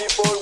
Before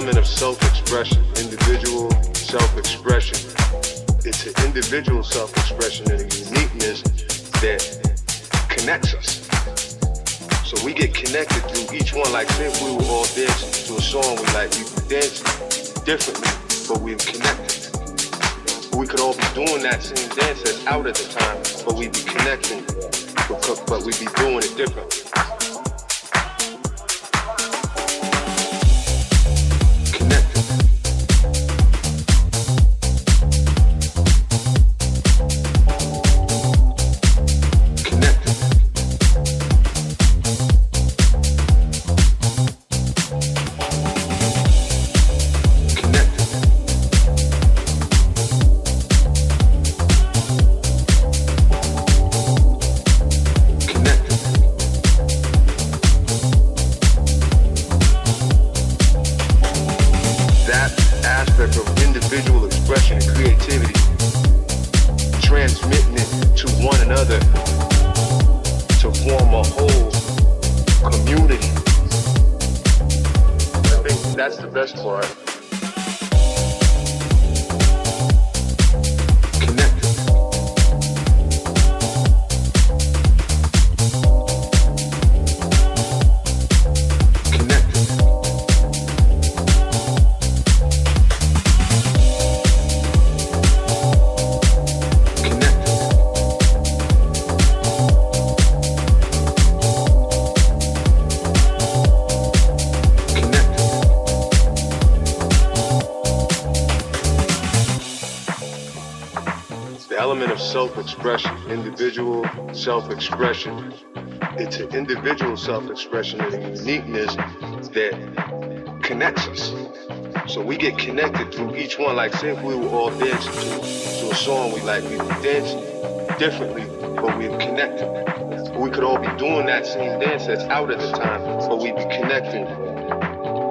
element of self-expression, individual self-expression. It's an individual self-expression and a uniqueness that connects us. So we get connected through each one. Like if we were all dancing to a song we like, we dance differently, but we're connected. We could all be doing that same dance that's out at the time, but we'd be connecting, but we'd be doing it differently. Self-expression, individual self-expression. It's an individual self-expression and uniqueness that connects us. So we get connected through each one. Like say if we were all dancing to, to a song we like, we would dance differently, but we're connected. We could all be doing that same dance that's out at the time, but we'd be connecting,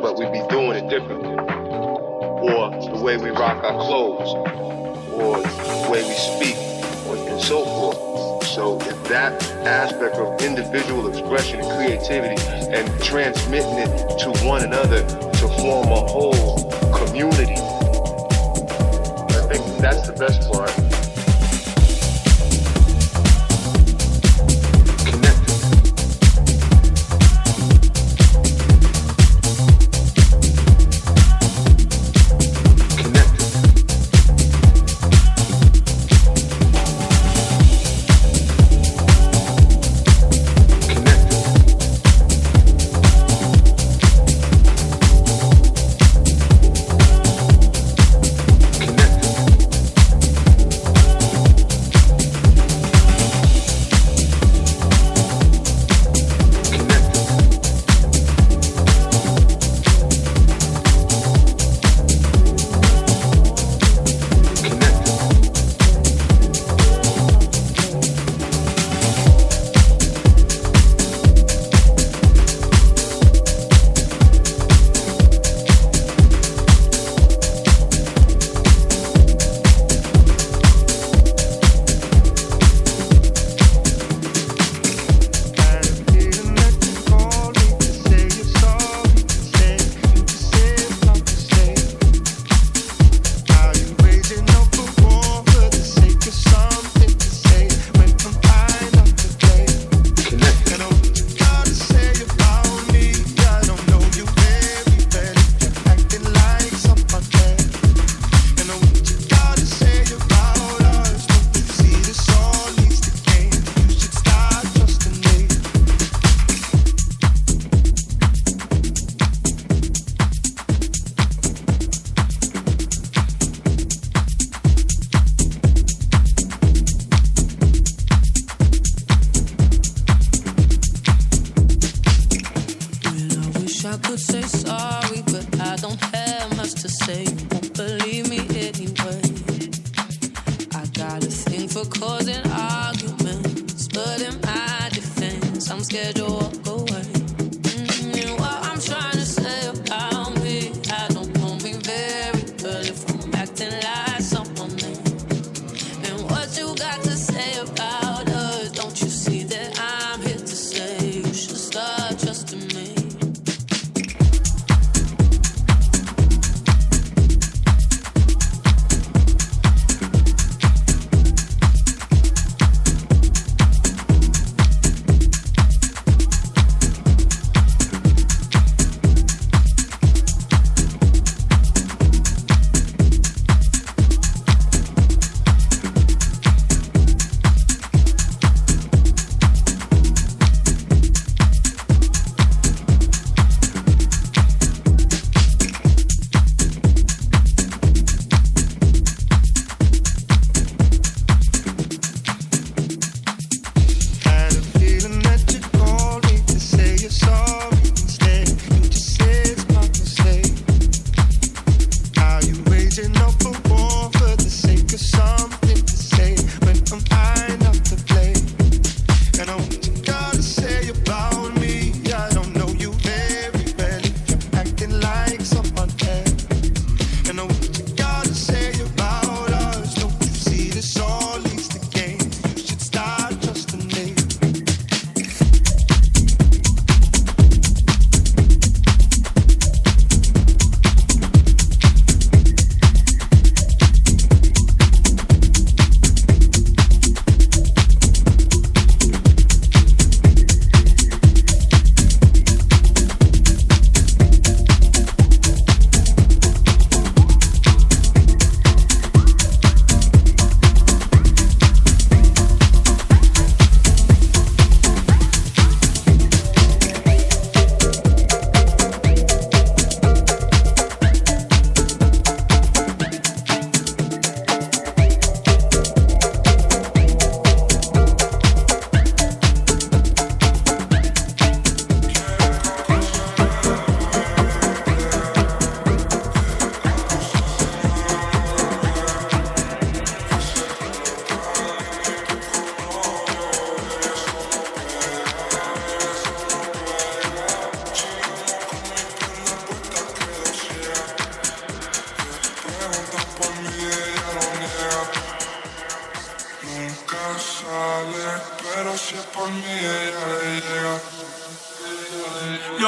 but we'd be doing it differently. Or the way we rock our clothes, that aspect of individual expression and creativity and transmitting it to one another to form a whole community. I think that's the best part.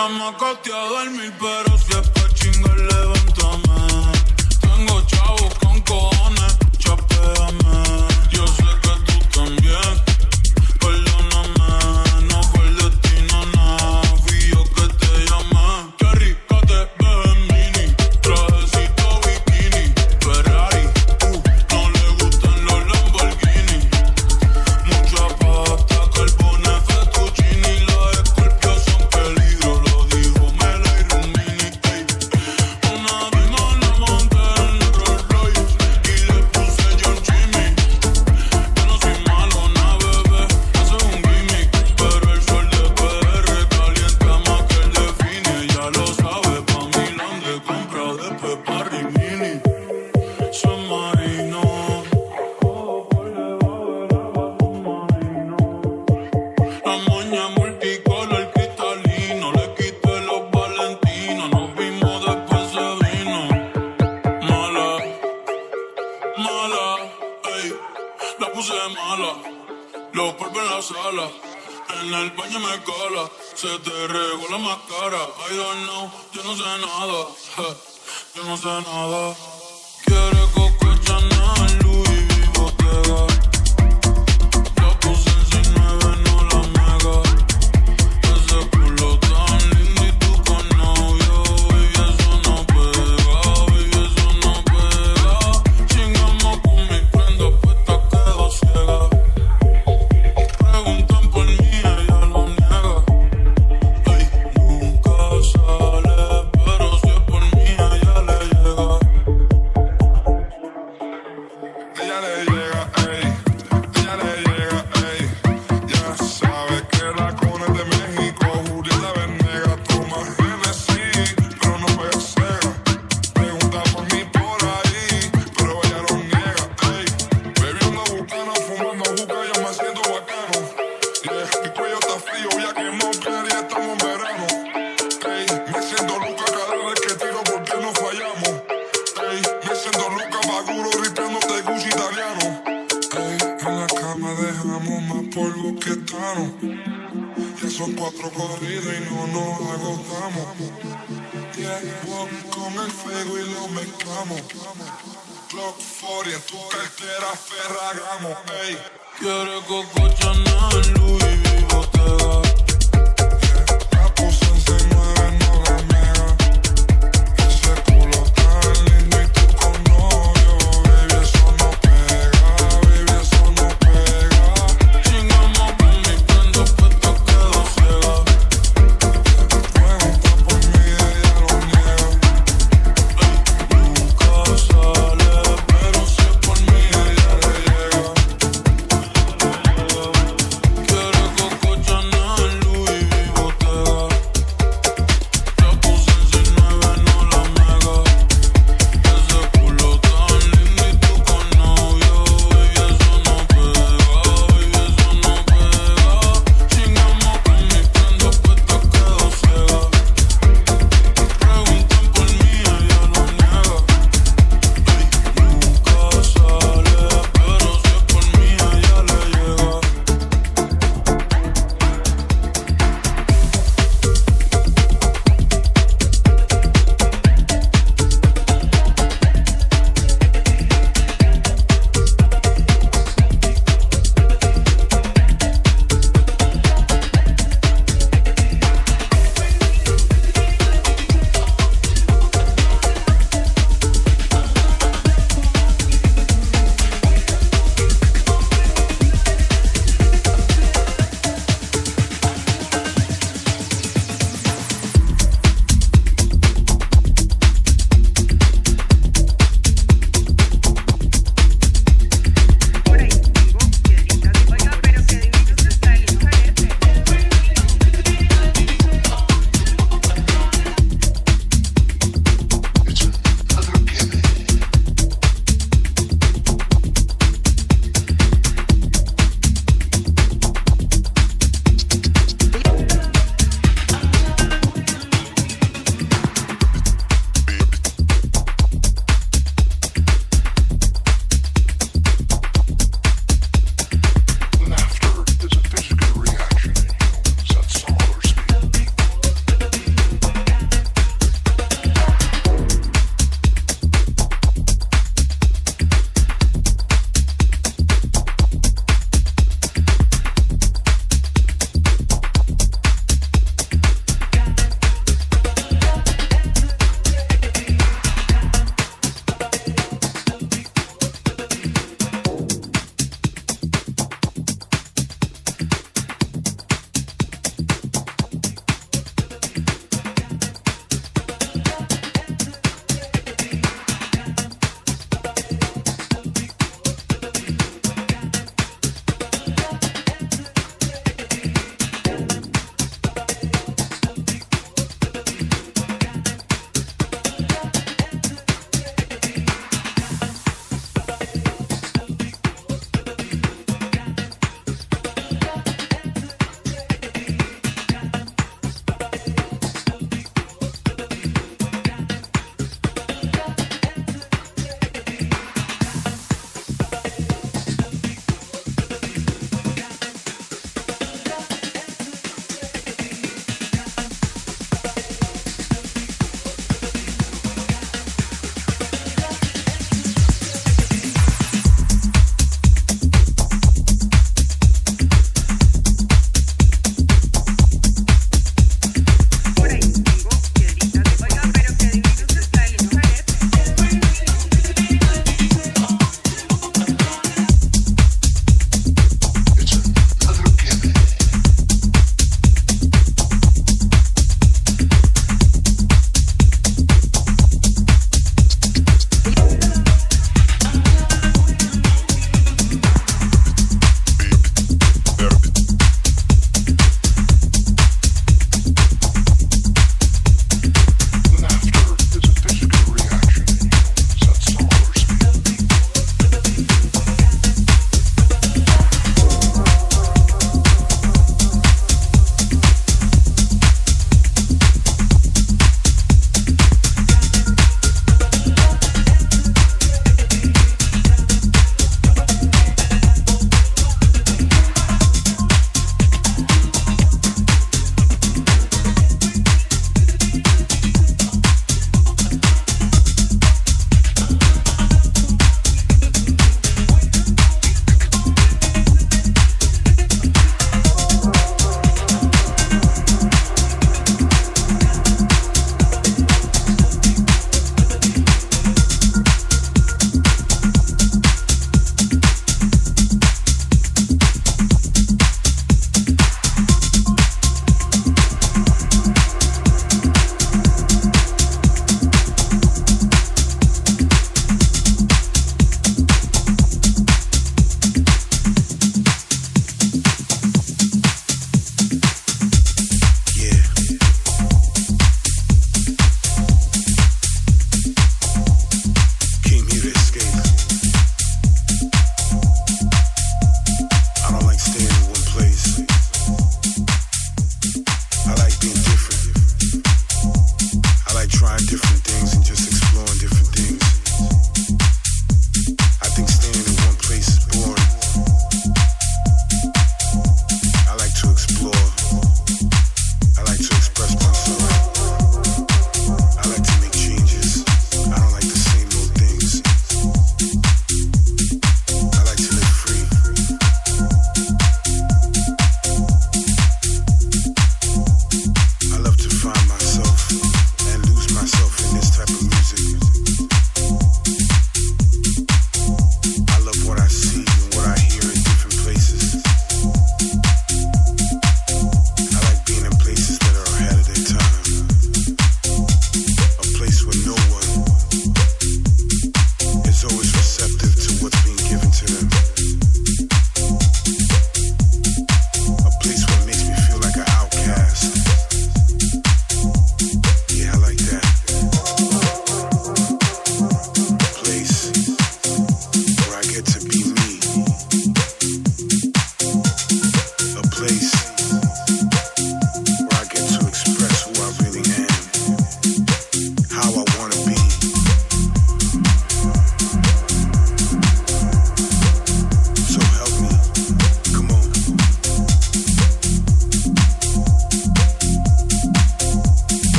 la maca te a dormir, pero si es pa' chingar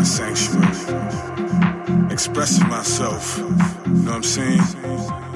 my sanctuary, expressing myself. You know what I'm saying?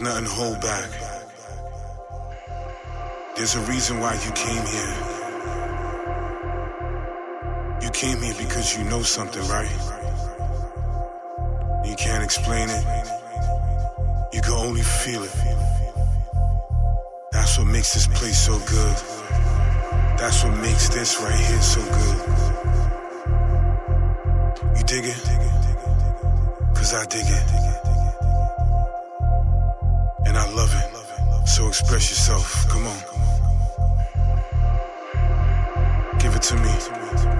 There's nothing to hold back. There's a reason why you came here. You came here because you know something, right? You can't explain it. You can only feel it. That's what makes this place so good. That's what makes this right here so good. You dig it? Cause I dig it. And I love it. So express yourself. Come on. Give it to me.